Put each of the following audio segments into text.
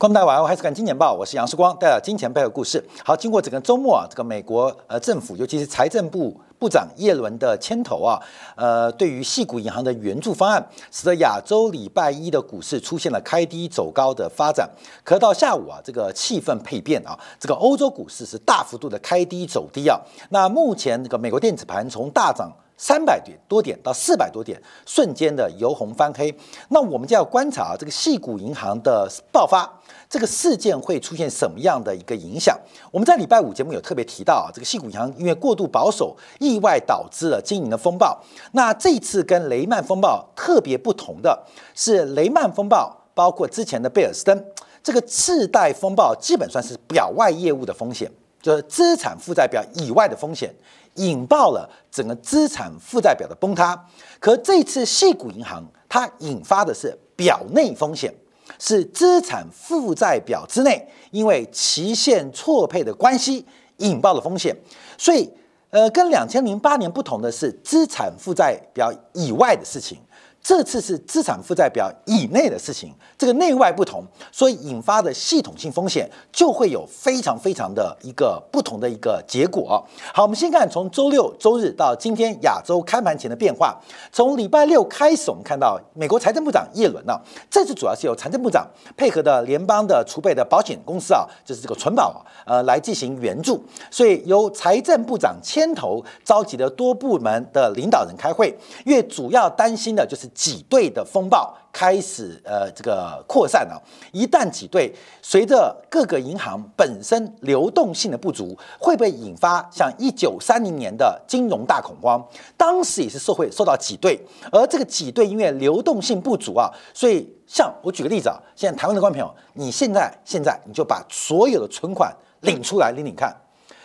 观众大家晚上好，还是看金钱报，我是杨世光，带来金钱背后故事。好，经过整个周末啊，这个美国呃政府，尤其是财政部部长耶伦的牵头啊，呃，对于系股银行的援助方案，使得亚洲礼拜一的股市出现了开低走高的发展。可到下午啊，这个气氛配变啊，这个欧洲股市是大幅度的开低走低啊。那目前这个美国电子盘从大涨。三百点多点到四百多点，瞬间的由红翻黑。那我们就要观察啊这个细股银行的爆发，这个事件会出现什么样的一个影响？我们在礼拜五节目有特别提到啊，这个细股银行因为过度保守，意外导致了经营的风暴。那这次跟雷曼风暴特别不同的是，雷曼风暴包括之前的贝尔斯登这个次贷风暴，基本算是表外业务的风险，就是资产负债表以外的风险。引爆了整个资产负债表的崩塌，可这次系股银行它引发的是表内风险，是资产负债表之内因为期限错配的关系引爆的风险。所以，呃，跟两千零八年不同的是，资产负债表以外的事情。这次是资产负债表以内的事情，这个内外不同，所以引发的系统性风险就会有非常非常的一个不同的一个结果。好，我们先看从周六周日到今天亚洲开盘前的变化。从礼拜六开始，我们看到美国财政部长耶伦呢，这次主要是由财政部长配合的联邦的储备的保险公司啊，就是这个存保啊，呃，来进行援助，所以由财政部长牵头召集了多部门的领导人开会，因为主要担心的就是。挤兑的风暴开始，呃，这个扩散了。一旦挤兑，随着各个银行本身流动性的不足，会不会引发像一九三零年的金融大恐慌？当时也是社会受到挤兑，而这个挤兑因为流动性不足啊，所以像我举个例子啊，现在台湾的观众朋友，你现在现在你就把所有的存款领出来领领看。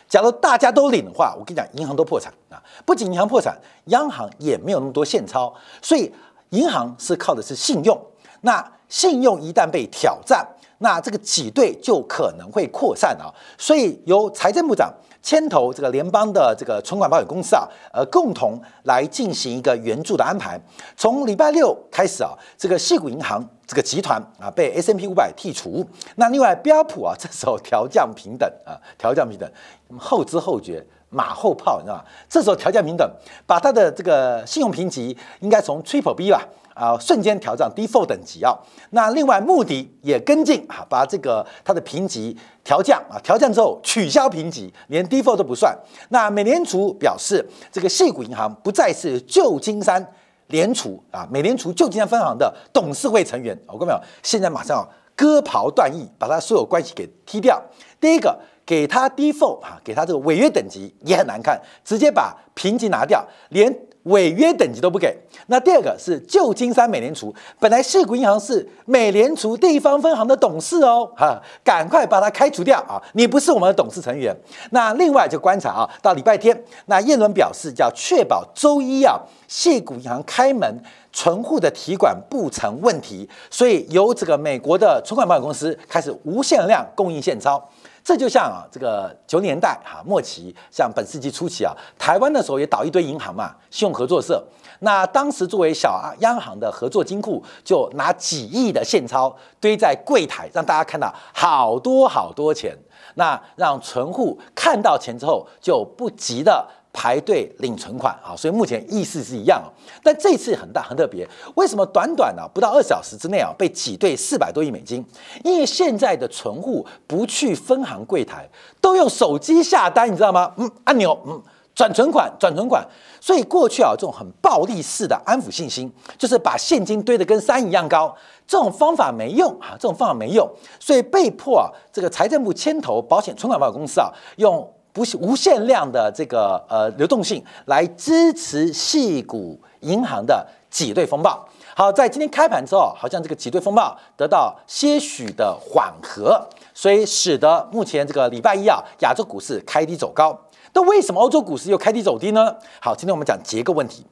假如大家都领的话，我跟你讲，银行都破产啊！不仅银行破产，央行也没有那么多现钞，所以。银行是靠的是信用，那信用一旦被挑战，那这个挤兑就可能会扩散啊。所以由财政部长牵头，这个联邦的这个存款保险公司啊，呃，共同来进行一个援助的安排。从礼拜六开始啊，这个细谷银行这个集团啊被 S M P 五百剔除，那另外标普啊这时候调降平等啊，调降平等，后知后觉。马后炮，你知道吗？这时候调降平等，把它的这个信用评级应该从 Triple B 吧，啊，瞬间调降 Default 等级啊。那另外，目的也跟进啊，把这个它的评级调降啊，调降之后取消评级，连 Default 都不算。那美联储表示，这个细谷银行不再是旧金山联储啊，美联储旧金山分行的董事会成员。我看到没有？现在马上割袍断义，把它所有关系给踢掉。第一个。给他 default 哈，给他这个违约等级也很难看，直接把评级拿掉，连违约等级都不给。那第二个是旧金山美联储，本来硅谷银行是美联储地方分行的董事哦，哈，赶快把它开除掉啊！你不是我们的董事成员。那另外就观察啊，到礼拜天，那耶伦表示要确保周一啊，硅谷银行开门，存户的提款不成问题，所以由这个美国的存款保险公司开始无限量供应现钞。这就像啊，这个九年代哈末期，像本世纪初期啊，台湾的时候也倒一堆银行嘛，信用合作社。那当时作为小央行的合作金库，就拿几亿的现钞堆在柜台，让大家看到好多好多钱。那让存户看到钱之后，就不急的。排队领存款啊，所以目前意思是一样啊但这次很大很特别，为什么短短的不到二小时之内啊被挤兑四百多亿美金？因为现在的存户不去分行柜台，都用手机下单，你知道吗？嗯，按钮，嗯，转存款，转存款。所以过去啊这种很暴力式的安抚信心，就是把现金堆得跟山一样高，这种方法没用啊，这种方法没用，所以被迫啊这个财政部牵头保险存款保险公司啊用。不是无限量的这个呃流动性来支持系股银行的挤兑风暴。好，在今天开盘之后，好像这个挤兑风暴得到些许的缓和，所以使得目前这个礼拜一啊，亚洲股市开低走高。那为什么欧洲股市又开低走低呢？好，今天我们讲结构问题。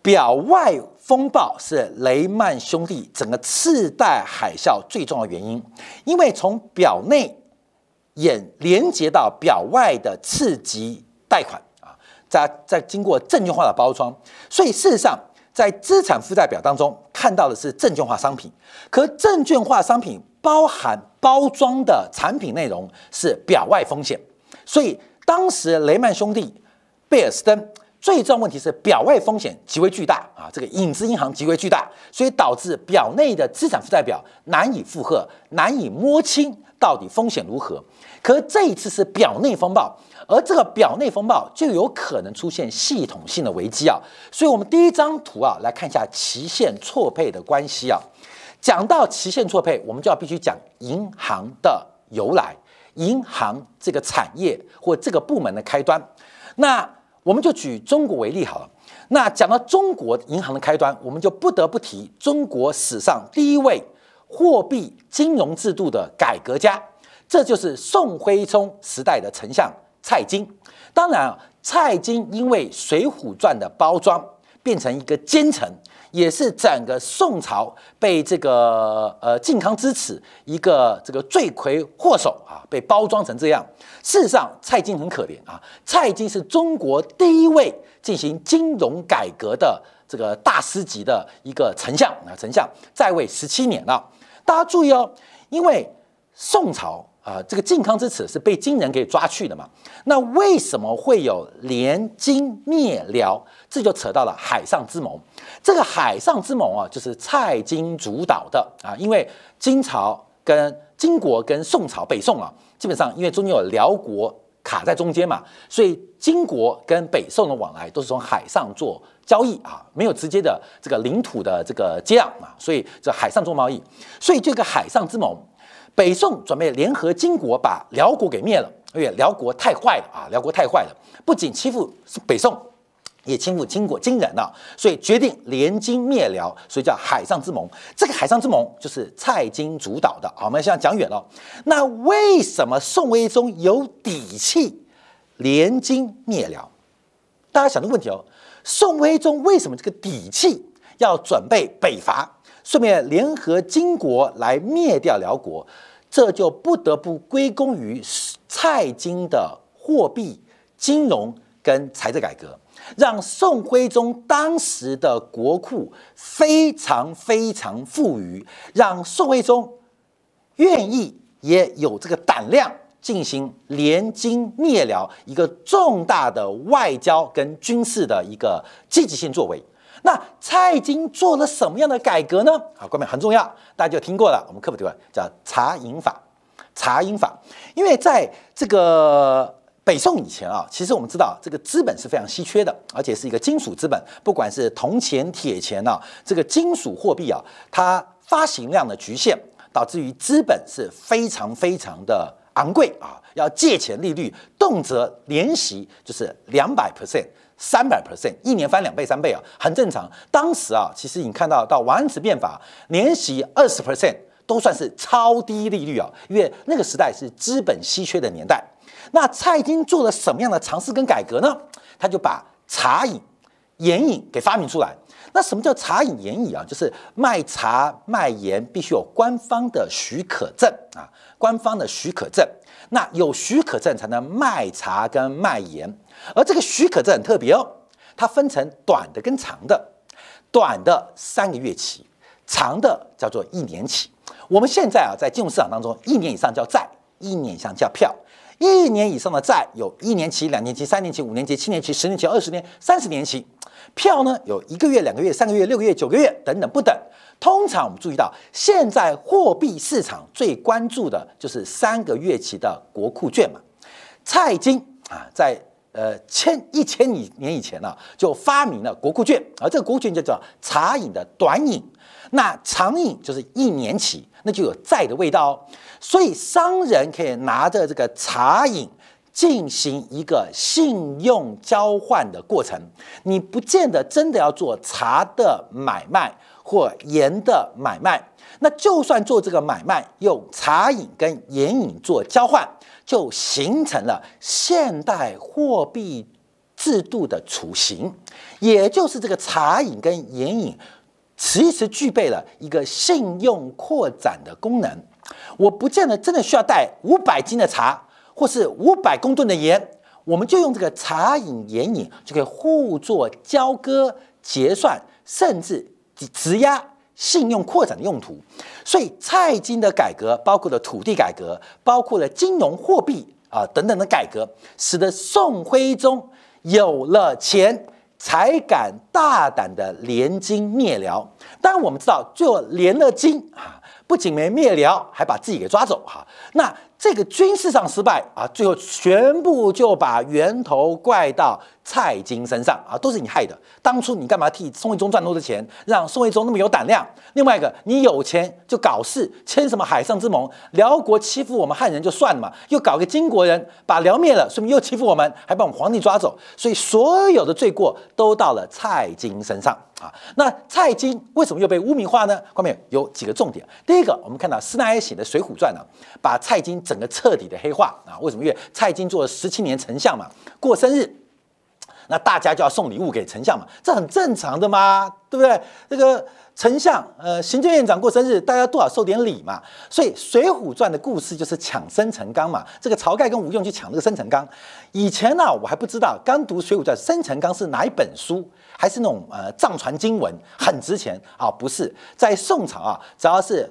表外风暴是雷曼兄弟整个次贷海啸最重要原因，因为从表内。也连接到表外的次级贷款啊，在在经过证券化的包装，所以事实上在资产负债表当中看到的是证券化商品，可证券化商品包含包装的产品内容是表外风险，所以当时雷曼兄弟、贝尔斯登最重要问题是表外风险极为巨大啊，这个影子银行极为巨大，所以导致表内的资产负债表难以负荷，难以摸清到底风险如何。可这一次是表内风暴，而这个表内风暴就有可能出现系统性的危机啊。所以，我们第一张图啊，来看一下期限错配的关系啊。讲到期限错配，我们就要必须讲银行的由来，银行这个产业或这个部门的开端。那我们就举中国为例好了。那讲到中国银行的开端，我们就不得不提中国史上第一位货币金融制度的改革家，这就是宋徽宗时代的丞相蔡京。当然啊，蔡京因为《水浒传》的包装，变成一个奸臣。也是整个宋朝被这个呃靖康之耻一个这个罪魁祸首啊，被包装成这样。事实上，蔡京很可怜啊。蔡京是中国第一位进行金融改革的这个大师级的一个丞相啊，丞相在位十七年了。大家注意哦，因为宋朝啊，这个靖康之耻是被金人给抓去的嘛。那为什么会有联金灭辽？这就扯到了海上之盟。这个海上之盟啊，就是蔡京主导的啊。因为金朝跟金国跟宋朝北宋啊，基本上因为中间有辽国卡在中间嘛，所以金国跟北宋的往来都是从海上做交易啊，没有直接的这个领土的这个接壤啊，所以这海上做贸易。所以这个海上之盟，北宋准备联合金国把辽国给灭了，因为辽国太坏了啊，辽国太坏了，不仅欺负北宋。也欺负金国金人了，所以决定联金灭辽，所以叫海上之盟。这个海上之盟就是蔡京主导的。好，我们现在讲远了。那为什么宋徽宗有底气联金灭辽？大家想这个问题哦，宋徽宗为什么这个底气要准备北伐，顺便联合金国来灭掉辽国？这就不得不归功于蔡京的货币、金融跟财政改革。让宋徽宗当时的国库非常非常富裕，让宋徽宗愿意也有这个胆量进行联金灭辽一个重大的外交跟军事的一个积极性作为。那蔡京做了什么样的改革呢？好，关键很重要，大家就听过了。我们科普对吧？叫查银法，查银法，因为在这个。北宋以前啊，其实我们知道这个资本是非常稀缺的，而且是一个金属资本，不管是铜钱、铁钱啊，这个金属货币啊，它发行量的局限，导致于资本是非常非常的昂贵啊，要借钱利率动辄年息就是两百 percent、三百 percent，一年翻两倍、三倍啊，很正常。当时啊，其实你看到到王安石变法，年息二十 percent 都算是超低利率啊，因为那个时代是资本稀缺的年代。那蔡京做了什么样的尝试跟改革呢？他就把茶饮、盐饮给发明出来。那什么叫茶饮、盐饮啊？就是卖茶卖盐必须有官方的许可证啊，官方的许可证。那有许可证才能卖茶跟卖盐。而这个许可证很特别哦，它分成短的跟长的，短的三个月期，长的叫做一年期。我们现在啊，在金融市场当中，一年以上叫债，一年以上叫票。一年以上的债有一年期、两年期、三年期、五年期、七年期、十年期、二十年、三十年期。票呢有一个月、两个月、三个月、六个月、九个月等等不等。通常我们注意到，现在货币市场最关注的就是三个月期的国库券嘛。蔡京啊，在呃千一千年以前呢，就发明了国库券，而这个国库券就叫茶饮的短饮。那长饮就是一年期，那就有债的味道哦。所以商人可以拿着这个茶饮进行一个信用交换的过程。你不见得真的要做茶的买卖或盐的买卖，那就算做这个买卖，用茶饮跟盐饮做交换，就形成了现代货币制度的雏形，也就是这个茶饮跟盐饮。其实具备了一个信用扩展的功能。我不见得真的需要带五百斤的茶，或是五百公吨的盐，我们就用这个茶饮、盐饮就可以互作交割、结算，甚至质押信用扩展的用途。所以蔡京的改革包括了土地改革，包括了金融货币啊等等的改革，使得宋徽宗有了钱，才敢大胆的联金灭辽。当然，我们知道最后联了金啊，不仅没灭辽，还把自己给抓走哈。那这个军事上失败啊，最后全部就把源头怪到蔡京身上啊，都是你害的。当初你干嘛替宋徽宗赚那么多钱，让宋徽宗那么有胆量？另外一个，你有钱就搞事，签什么海上之盟？辽国欺负我们汉人就算了嘛，又搞个金国人把辽灭了，说明又欺负我们，还把我们皇帝抓走，所以所有的罪过都到了蔡京身上啊。那蔡京为什么又被污名化呢？后面有几个重点。第一个，我们看到施耐庵写的《水浒传》呢，把蔡京。整个彻底的黑化啊！为什么？因为蔡京做了十七年丞相嘛，过生日，那大家就要送礼物给丞相嘛，这很正常的嘛，对不对？这个丞相，呃，行政院长过生日，大家多少收点礼嘛。所以《水浒传》的故事就是抢生辰纲嘛。这个晁盖跟吴用去抢这个生辰纲。以前呢，我还不知道，刚读《水浒传》，生辰纲是哪一本书？还是那种呃藏传经文，很值钱啊？不是，在宋朝啊，只要是。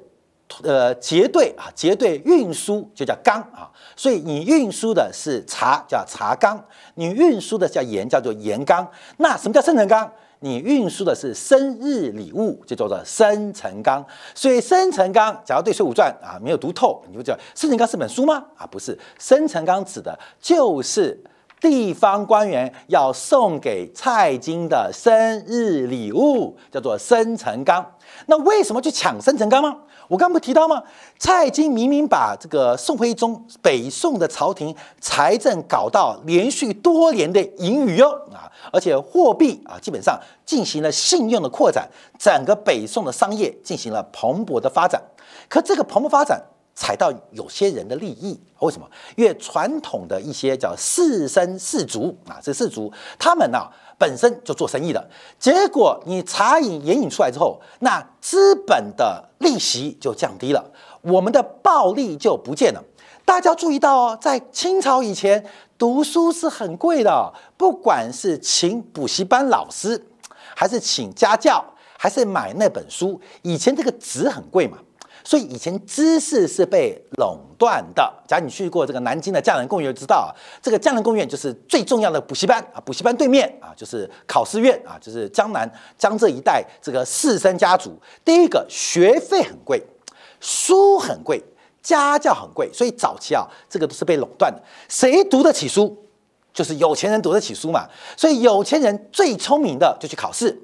呃，结对啊，结对运输就叫纲啊，所以你运输的是茶叫茶纲，你运输的叫盐叫做盐纲。那什么叫生辰纲？你运输的是生日礼物，就叫做生辰纲。所以生辰纲，假如对《水浒传》啊没有读透，你就叫生辰纲是本书吗？啊，不是，生辰纲指的就是地方官员要送给蔡京的生日礼物，叫做生辰纲。那为什么去抢生辰纲吗？我刚不提到吗？蔡京明明把这个宋徽宗北宋的朝廷财政搞到连续多年的盈余哦啊，而且货币啊基本上进行了信用的扩展，整个北宋的商业进行了蓬勃的发展。可这个蓬勃发展踩到有些人的利益，为什么？因为传统的一些叫士绅士族啊，这士族他们呢？本身就做生意的，结果你茶饮盐引出来之后，那资本的利息就降低了，我们的暴利就不见了。大家注意到哦，在清朝以前读书是很贵的，不管是请补习班老师，还是请家教，还是买那本书，以前这个纸很贵嘛。所以以前知识是被垄断的。假如你去过这个南京的匠人公园，就知道啊，这个匠人公园就是最重要的补习班啊。补习班对面啊，就是考试院啊，就是江南江浙一带这个士绅家族。第一个学费很贵，书很贵，家教很贵，所以早期啊，这个都是被垄断的。谁读得起书，就是有钱人读得起书嘛。所以有钱人最聪明的就去考试。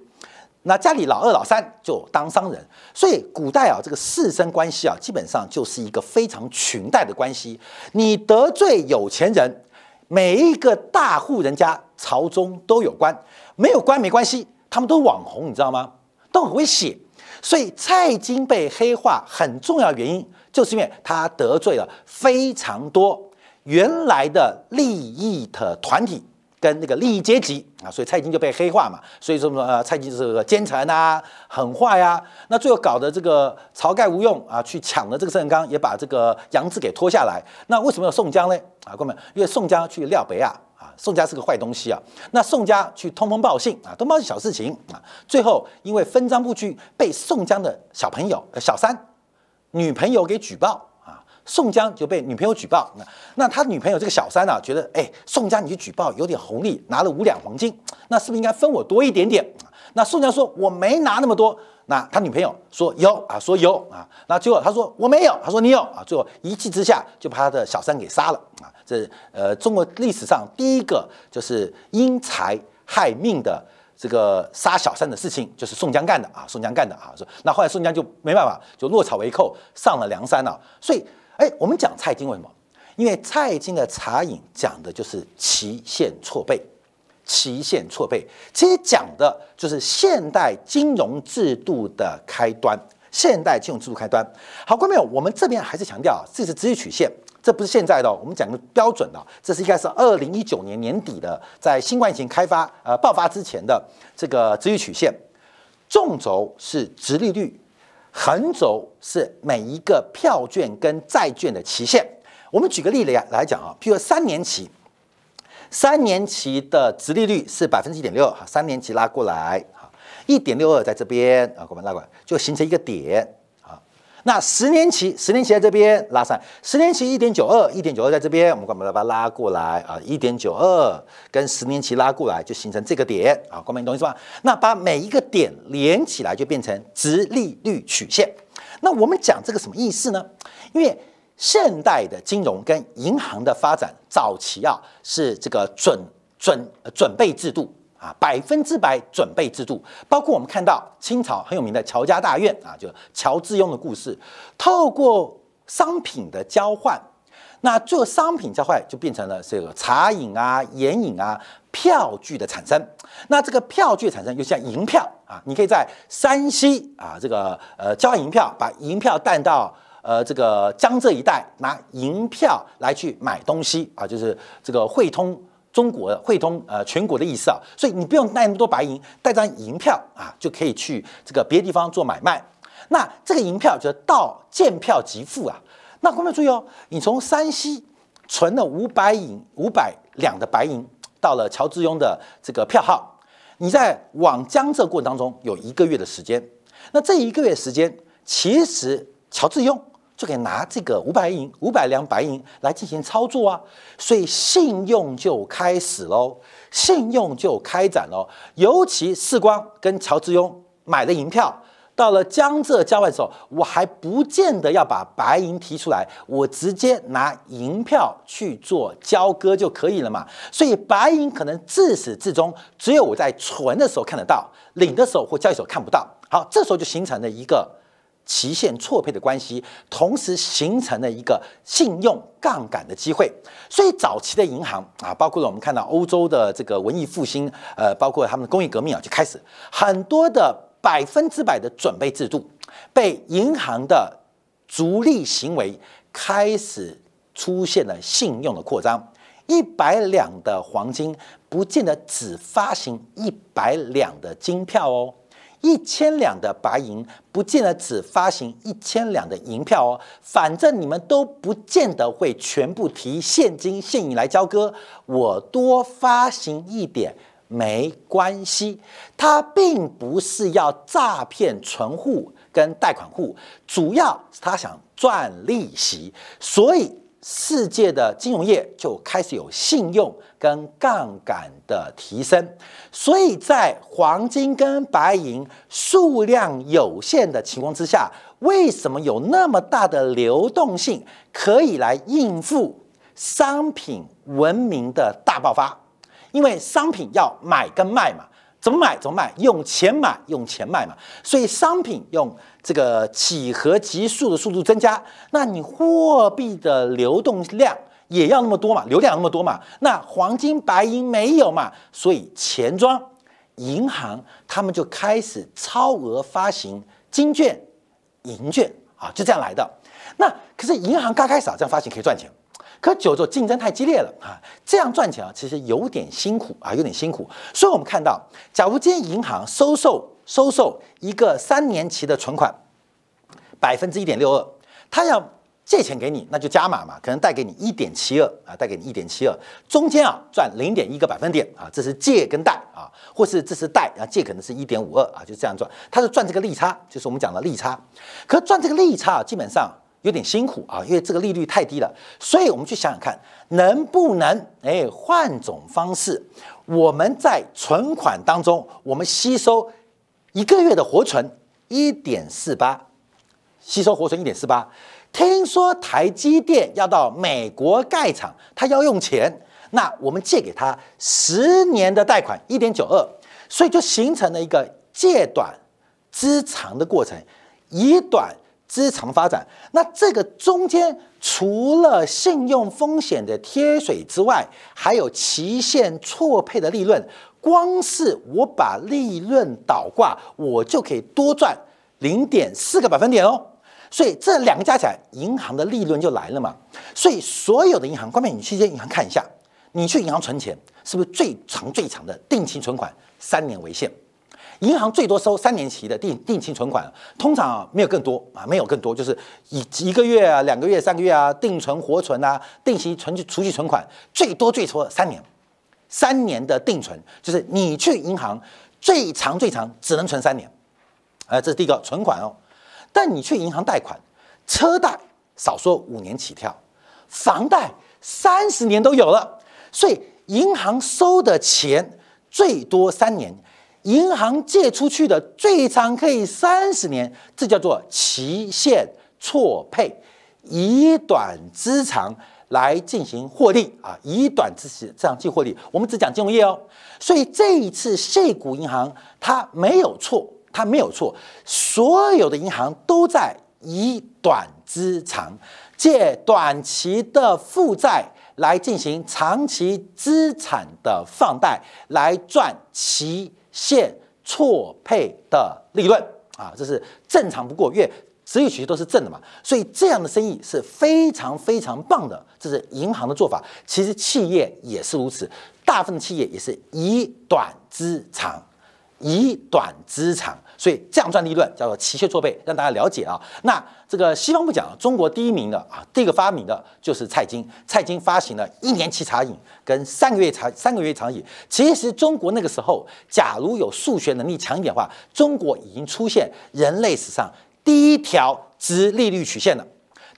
那家里老二、老三就当商人，所以古代啊，这个士绅关系啊，基本上就是一个非常裙带的关系。你得罪有钱人，每一个大户人家朝中都有官，没有官没关系，他们都网红，你知道吗？都很会写。所以蔡京被黑化很重要原因，就是因为他得罪了非常多原来的利益的团体。跟那个利益阶级啊，所以蔡京就被黑化嘛，所以说什么呃，蔡京是个奸臣啊，很坏啊。那最后搞的这个晁盖无用啊，去抢了这个生辰纲，也把这个杨志给拖下来。那为什么有宋江呢？啊，哥们，因为宋江去廖北啊，啊，宋家是个坏东西啊。那宋家去通风报信啊，通报是小事情啊。最后因为分赃不均，被宋江的小朋友小三女朋友给举报。宋江就被女朋友举报，那那他女朋友这个小三呢，觉得哎，宋江你去举报有点红利，拿了五两黄金，那是不是应该分我多一点点？那宋江说我没拿那么多，那他女朋友说有啊，说有啊，那结果他说我没有，他说你有啊，最后一气之下就把他的小三给杀了啊，这呃中国历史上第一个就是因财害命的这个杀小三的事情，就是宋江干的啊，宋江干的啊，说那后来宋江就没办法，就落草为寇，上了梁山了，所以。哎，我们讲蔡京为什么？因为蔡京的茶饮讲的就是期限错配，期限错配，其实讲的就是现代金融制度的开端。现代金融制度开端，好，观众朋友，我们这边还是强调，这是直率曲线，这不是现在的，我们讲的标准的，这是应该是二零一九年年底的，在新冠疫情开发呃爆发之前的这个直率曲线，纵轴是直利率。横轴是每一个票券跟债券的期限。我们举个例子呀来讲啊，譬如三年期，三年期的殖利率是百分之一点六，哈，三年期拉过来，哈，一点六二在这边啊，我们拉过来就形成一个点。那十年期，十年期在这边拉上，十年期一点九二，一点九二在这边，我们把它拉过来啊，一点九二跟十年期拉过来就形成这个点啊，光明懂意思吧？那把每一个点连起来就变成直利率曲线。那我们讲这个什么意思呢？因为现代的金融跟银行的发展，早期啊是这个准准准备制度啊，百分之百准备制度。包括我们看到清朝很有名的乔家大院啊，就乔致庸的故事，透过商品的交换，那做商品交换就变成了这个茶饮啊、盐饮啊、票据的产生。那这个票据产生又像银票啊，你可以在山西啊这个呃交银票，把银票带到。呃，这个江浙一带拿银票来去买东西啊，就是这个汇通中国、汇通呃全国的意思啊。所以你不用带那么多白银，带张银票啊，就可以去这个别的地方做买卖。那这个银票就到见票即付啊。那各位注意哦，你从山西存了五百银、五百两的白银，到了乔致庸的这个票号，你在往江浙过程当中有一个月的时间。那这一个月时间，其实乔致庸。就可以拿这个五百银、五百两白银来进行操作啊，所以信用就开始喽，信用就开展喽。尤其世光跟乔致庸买的银票，到了江浙交换的时候，我还不见得要把白银提出来，我直接拿银票去做交割就可以了嘛。所以白银可能自始至终只有我在存的时候看得到，领的时候或交易时候看不到。好，这时候就形成了一个。期限错配的关系，同时形成了一个信用杠杆的机会。所以早期的银行啊，包括了我们看到欧洲的这个文艺复兴，呃，包括他们的工业革命啊，就开始很多的百分之百的准备制度，被银行的逐利行为开始出现了信用的扩张。一百两的黄金不见得只发行一百两的金票哦。一千两的白银，不见得只发行一千两的银票哦。反正你们都不见得会全部提现金现银来交割，我多发行一点没关系。他并不是要诈骗存户跟贷款户，主要是他想赚利息，所以。世界的金融业就开始有信用跟杠杆的提升，所以在黄金跟白银数量有限的情况之下，为什么有那么大的流动性可以来应付商品文明的大爆发？因为商品要买跟卖嘛。怎么买？怎么卖？用钱买，用钱卖嘛。所以商品用这个几何级数的速度增加，那你货币的流动量也要那么多嘛，流量那么多嘛。那黄金白银没有嘛，所以钱庄、银行他们就开始超额发行金券、银券啊，就这样来的。那可是银行刚开始啊，这样发行可以赚钱。可久之后竞争太激烈了啊，这样赚钱啊，其实有点辛苦啊，有点辛苦。所以我们看到，假如今天银行收受收受一个三年期的存款，百分之一点六二，他要借钱给你，那就加码嘛，可能贷给你一点七二啊，贷给你一点七二，中间啊赚零点一个百分点啊，这是借跟贷啊，或是这是贷啊，借可能是一点五二啊，就这样赚，他是赚这个利差，就是我们讲的利差。可赚这个利差啊基本上。有点辛苦啊，因为这个利率太低了，所以我们去想想看，能不能哎换种方式，我们在存款当中，我们吸收一个月的活存一点四八，吸收活存一点四八。听说台积电要到美国盖厂，他要用钱，那我们借给他十年的贷款一点九二，所以就形成了一个借短支长的过程，以短。资产发展，那这个中间除了信用风险的贴水之外，还有期限错配的利润。光是我把利润倒挂，我就可以多赚零点四个百分点哦。所以这两个加起来，银行的利润就来了嘛。所以所有的银行，关闭你去间银行看一下，你去银行存钱，是不是最长最长的定期存款三年为限？银行最多收三年期的定定期存款，通常啊没有更多啊，没有更多，就是一一个月啊、两个月、三个月啊，定存、活存啊、定期存储蓄存款，最多最多三年，三年的定存，就是你去银行最长最长只能存三年，呃，这是第一个存款哦。但你去银行贷款，车贷少说五年起跳，房贷三十年都有了，所以银行收的钱最多三年，银行借出去的最长可以三十年，这叫做期限错配，以短资长。来进行获利啊，以短之时这样计获利。我们只讲金融业哦，所以这一次谢股银行它没有错，它没有错，所有的银行都在以短资长，借短期的负债来进行长期资产的放贷，来赚期现错配的利润啊，这是正常不过，因为。所有企业都是正的嘛，所以这样的生意是非常非常棒的。这是银行的做法，其实企业也是如此，大部分企业也是以短资长，以短资长，所以这样赚利润叫做期限错配，让大家了解啊。那这个西方不讲，中国第一名的啊，第一个发明的就是蔡京，蔡京发行了一年期茶饮跟三个月茶三个月长饮。其实中国那个时候，假如有数学能力强一点的话，中国已经出现人类史上。第一条直利率曲线了，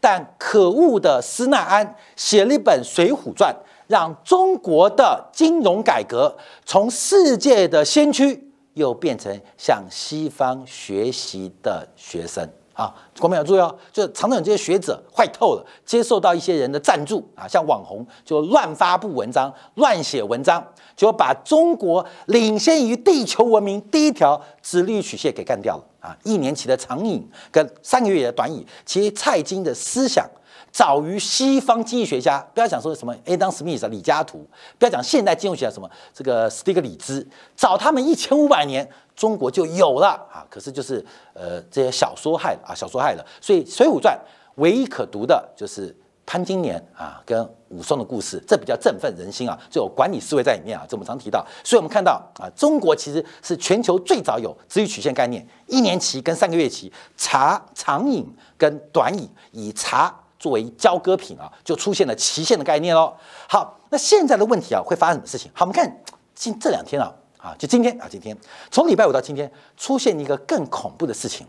但可恶的施耐庵写了一本《水浒传》，让中国的金融改革从世界的先驱又变成向西方学习的学生。啊，观众要注意哦，就是常常有这些学者坏透了，接受到一些人的赞助啊，像网红就乱发布文章、乱写文章，就把中国领先于地球文明第一条直立曲线给干掉了啊！一年期的长影跟三个月的短影，其实蔡京的思想早于西方经济学家，不要讲说什么 Adam Smith、李嘉图，不要讲现代金融学家什么这个斯蒂格里兹，早他们一千五百年。中国就有了啊，可是就是呃这些小说害了啊，小说害了，所以《水浒传》唯一可读的就是潘金莲啊跟武松的故事，这比较振奋人心啊，就有管理思维在里面啊，这我们常提到。所以我们看到啊，中国其实是全球最早有资率曲线概念，一年期跟三个月期，茶长饮跟短饮，以茶作为交割品啊，就出现了期限的概念喽。好，那现在的问题啊，会发生什么事情？好，我们看近这两天啊。啊，就今天啊，今天从礼拜五到今天出现一个更恐怖的事情。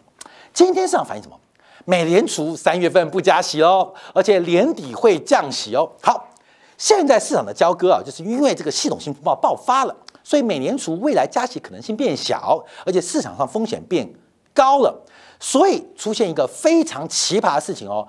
今天市场反映什么？美联储三月份不加息哦，而且年底会降息哦。好，现在市场的交割啊，就是因为这个系统性风暴爆发了，所以美联储未来加息可能性变小，而且市场上风险变高了，所以出现一个非常奇葩的事情哦。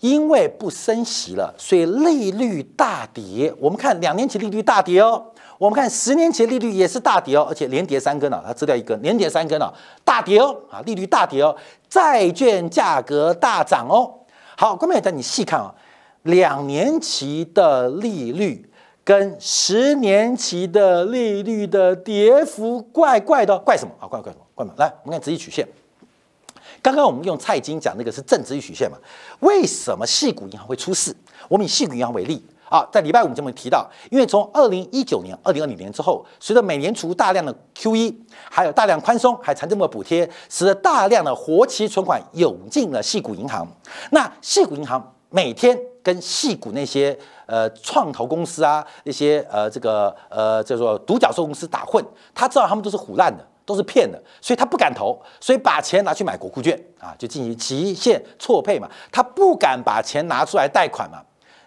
因为不升息了，所以利率大跌。我们看两年期利率大跌哦。我们看十年期利率也是大跌哦，而且连跌三根了，它资料一根，连跌三根了，大跌哦，啊，利率大跌哦，债券价格大涨哦。好，关众朋你细看啊，两年期的利率跟十年期的利率的跌幅怪怪的，怪什么啊？怪怪什么？怪什么？来，我们看直率曲线。刚刚我们用蔡金讲那个是正直率曲线嘛？为什么细股银行会出事？我们以细股银行为例。啊，在礼拜五节目提到，因为从二零一九年、二零二零年之后，随着美联储大量的 QE，还有大量宽松，还财政部的补贴，使得大量的活期存款涌进了细股银行。那细股银行每天跟细股那些呃创投公司啊，那些呃这个呃叫做独角兽公司打混，他知道他们都是虎烂的，都是骗的，所以他不敢投，所以把钱拿去买国库券啊，就进行期限错配嘛，他不敢把钱拿出来贷款嘛。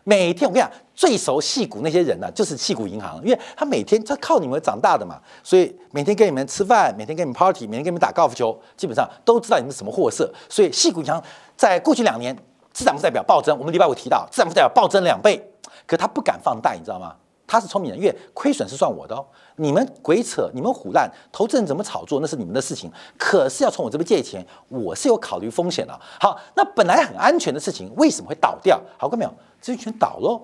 每天我跟你讲，最熟戏股那些人呢，就是戏股银行，因为他每天他靠你们长大的嘛，所以每天跟你们吃饭，每天跟你们 party，每天跟你们打高尔夫球，基本上都知道你们什么货色。所以戏股银行在过去两年资产负债表暴增，我们礼拜五提到资产负债表暴增两倍，可他不敢放贷，你知道吗？他是聪明人，因为亏损是算我的哦。你们鬼扯，你们胡乱，投资人怎么炒作那是你们的事情。可是要从我这边借钱，我是有考虑风险的。好，那本来很安全的事情，为什么会倒掉？好，看没有？资金全倒喽，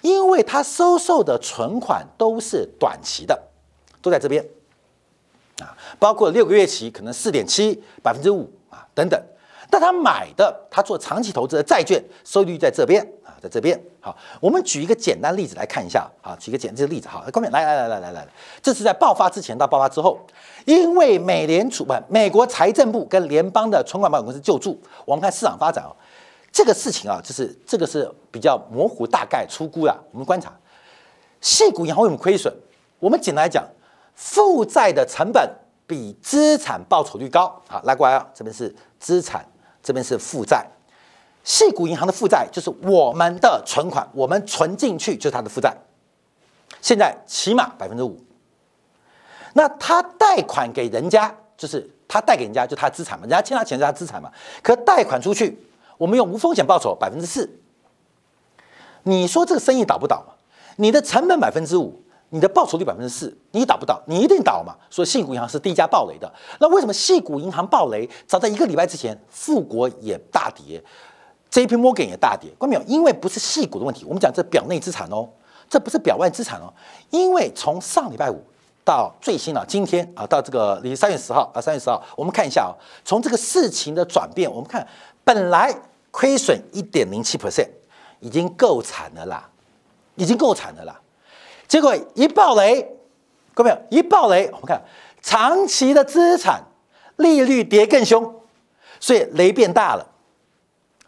因为他收受的存款都是短期的，都在这边啊，包括六个月期，可能四点七百分之五啊等等。但他买的，他做长期投资的债券，收益率在这边。在这边，好，我们举一个简单例子来看一下啊，举个简单的例子，好，后面来来来来来来，这是在爆发之前到爆发之后，因为美联储不，美国财政部跟联邦的存款保险公司救助，我们看市场发展哦，这个事情啊，就是这个是比较模糊，大概出估的。我们观察，细股银行为什么亏损？我们简单来讲，负债的成本比资产报酬率高。好，拉过来啊，这边是资产，这边是负债。细股银行的负债就是我们的存款，我们存进去就是它的负债。现在起码百分之五。那他贷款给人家，就是他贷给人家，就他资产嘛，人家欠他钱是他资产嘛。可贷款出去，我们用无风险报酬百分之四。你说这个生意倒不倒嘛？你的成本百分之五，你的报酬率百分之四，你倒不倒？你一定倒嘛。所以信股银行是第一家暴雷的。那为什么信股银行暴雷？早在一个礼拜之前，富国也大跌，J.P. Morgan 也大跌。关没有？因为不是细股的问题，我们讲这表内资产哦，这不是表外资产哦。因为从上礼拜五。到最新啊，今天啊，到这个离三月十号啊，三月十号，我们看一下啊，从这个事情的转变，我们看本来亏损一点零七 percent，已经够惨的啦，已经够惨的啦，结果一爆雷，各位没有？一爆雷，我们看长期的资产利率跌更凶，所以雷变大了。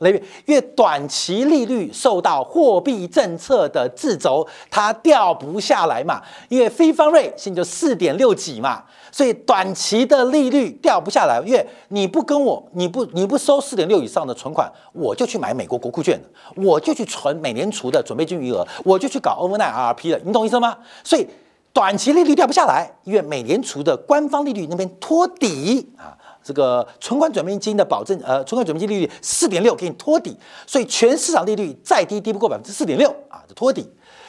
因为短期利率受到货币政策的制肘，它掉不下来嘛。因为非方瑞现在就四点六几嘛，所以短期的利率掉不下来。因为你不跟我，你不你不收四点六以上的存款，我就去买美国国库券我就去存美联储的准备金余额，我就去搞 overnight RRP 的，你懂意思吗？所以短期利率掉不下来，因为美联储的官方利率那边托底啊。这个存款准备金的保证，呃，存款准备金利率四点六给你托底，所以全市场利率再低低不过百分之四点六啊，这托底。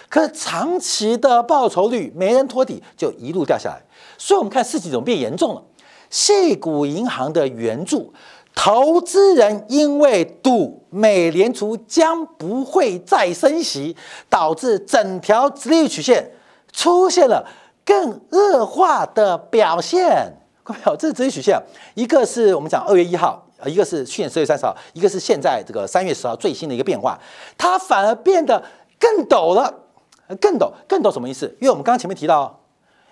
可是长期的报酬率没人托底，就一路掉下来。所以我们看事情怎么变严重了。细股银行的援助，投资人因为赌美联储将不会再升息，导致整条直利率曲线出现了更恶化的表现。各位好，这是直率曲线，一个是我们讲二月一号，呃，一个是去年十月三十号，一个是现在这个三月十号最新的一个变化，它反而变得更陡了，更陡，更陡什么意思？因为我们刚刚前面提到，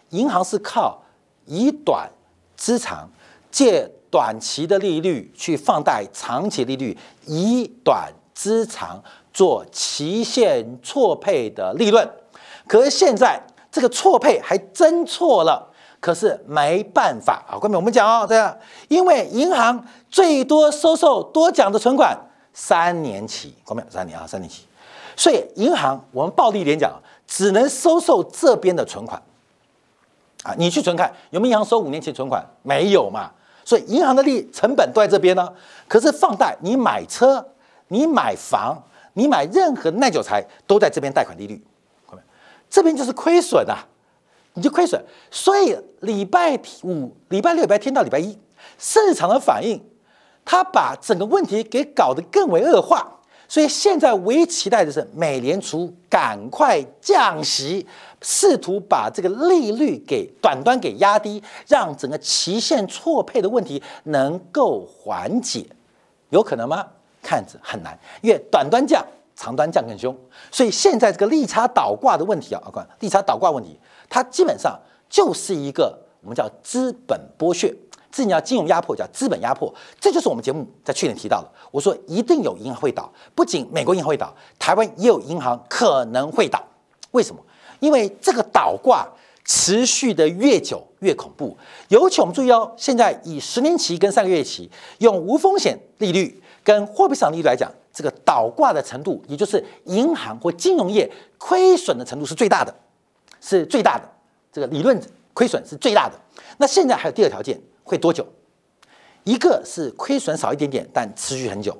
银行是靠以短资长，借短期的利率去放贷长期利率，以短资长做期限错配的利润，可是现在这个错配还真错了。可是没办法啊，关明我们讲哦，对啊，因为银行最多收受多奖的存款三年期，关明三年啊，三年期，所以银行我们暴力点讲，只能收受这边的存款啊，你去存看有没有银行收五年期存款？没有嘛，所以银行的利成本都在这边呢。可是放贷，你买车、你买房、你买任何耐久财都在这边贷款利率，这边就是亏损啊。你就亏损，所以礼拜五、礼拜六、礼拜天到礼拜一，市场的反应，它把整个问题给搞得更为恶化。所以现在唯一期待的是美联储赶快降息，试图把这个利率给短端给压低，让整个期限错配的问题能够缓解，有可能吗？看着很难，因为短端降，长端降更凶。所以现在这个利差倒挂的问题啊，啊，利差倒挂问题。它基本上就是一个我们叫资本剥削，之前叫金融压迫，叫资本压迫，这就是我们节目在去年提到的。我说一定有银行会倒，不仅美国银行会倒，台湾也有银行可能会倒。为什么？因为这个倒挂持续的越久越恐怖。尤其我们注意哦，现在以十年期跟三个月期用无风险利率跟货币市场利率来讲，这个倒挂的程度，也就是银行或金融业亏损的程度是最大的。是最大的，这个理论亏损是最大的。那现在还有第二条件，会多久？一个是亏损少一点点，但持续很久；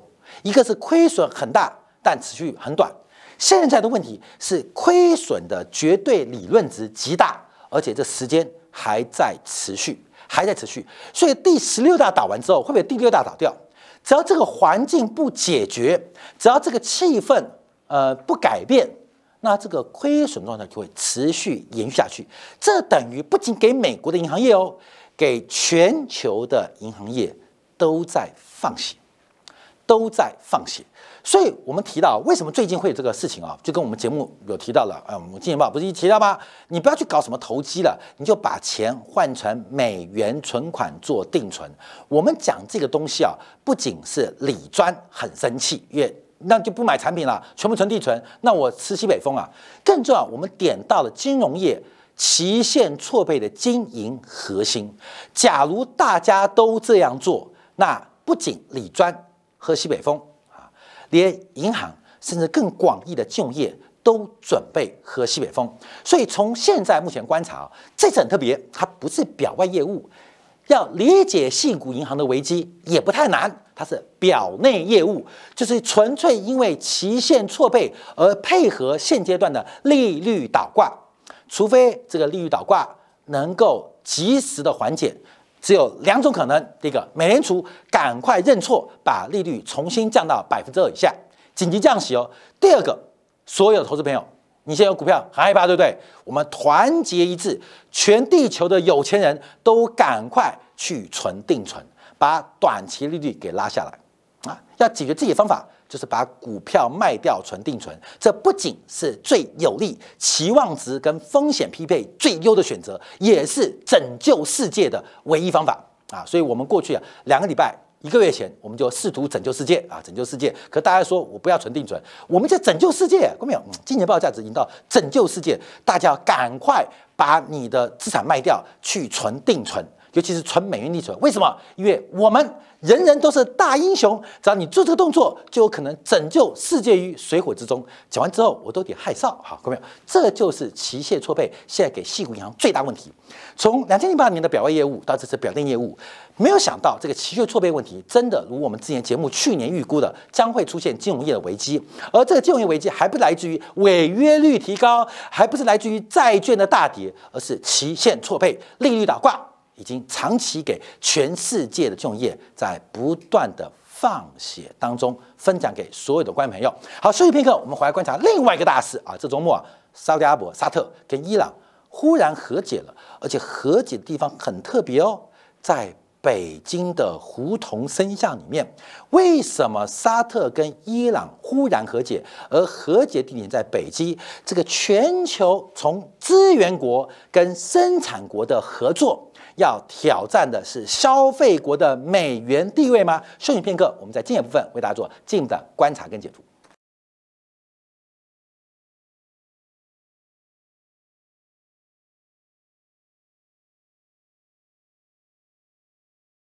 一个是亏损很大，但持续很短。现在的问题是亏损的绝对理论值极大，而且这时间还在持续，还在持续。所以第十六大倒完之后，会不会第六大倒掉？只要这个环境不解决，只要这个气氛呃不改变。那这个亏损状态就会持续延续下去，这等于不仅给美国的银行业哦，给全球的银行业都在放血，都在放血。所以我们提到为什么最近会有这个事情啊？就跟我们节目有提到了，呃，我们金钱报不是一提到吗？你不要去搞什么投机了，你就把钱换成美元存款做定存。我们讲这个东西啊，不仅是李专很生气，也。那就不买产品了，全部存地存，那我吃西北风啊！更重要，我们点到了金融业期限错配的经营核心。假如大家都这样做，那不仅理专喝西北风啊，连银行甚至更广义的就业都准备喝西北风。所以从现在目前观察，这次很特别，它不是表外业务。要理解信股银行的危机也不太难，它是表内业务，就是纯粹因为期限错配而配合现阶段的利率倒挂，除非这个利率倒挂能够及时的缓解，只有两种可能：第一个，美联储赶快认错，把利率重新降到百分之二以下，紧急降息哦；第二个，所有投资朋友。你现在有股票很害怕，对不对？我们团结一致，全地球的有钱人都赶快去存定存，把短期利率给拉下来啊！要解决自己的方法，就是把股票卖掉存定存。这不仅是最有利、期望值跟风险匹配最优的选择，也是拯救世界的唯一方法啊！所以，我们过去啊两个礼拜。一个月前，我们就试图拯救世界啊，拯救世界。可大家说我不要存定存，我们在拯救世界，看没有？金钱报价值已经到拯救世界，大家赶快把你的资产卖掉去存定存，尤其是存美元逆存。为什么？因为我们。人人都是大英雄，只要你做这个动作，就有可能拯救世界于水火之中。讲完之后，我都有点害臊，好，各位，这就是期限错配现在给细股银行最大问题。从两千零八年的表外业务到这次表内业务，没有想到这个期限错配问题真的如我们之前节目去年预估的，将会出现金融业的危机。而这个金融业危机还不来自于违约率提高，还不是来自于债券的大跌，而是期限错配、利率倒挂。已经长期给全世界的金融业在不断的放血当中分享给所有的观众朋友。好，休息片刻，我们回来观察另外一个大事啊。这周末啊，沙特阿伯、沙特跟伊朗忽然和解了，而且和解的地方很特别哦，在北京的胡同深巷里面。为什么沙特跟伊朗忽然和解，而和解地点在北京？这个全球从资源国跟生产国的合作。要挑战的是消费国的美元地位吗？休息片刻，我们在经验部分为大家做进一步的观察跟解读。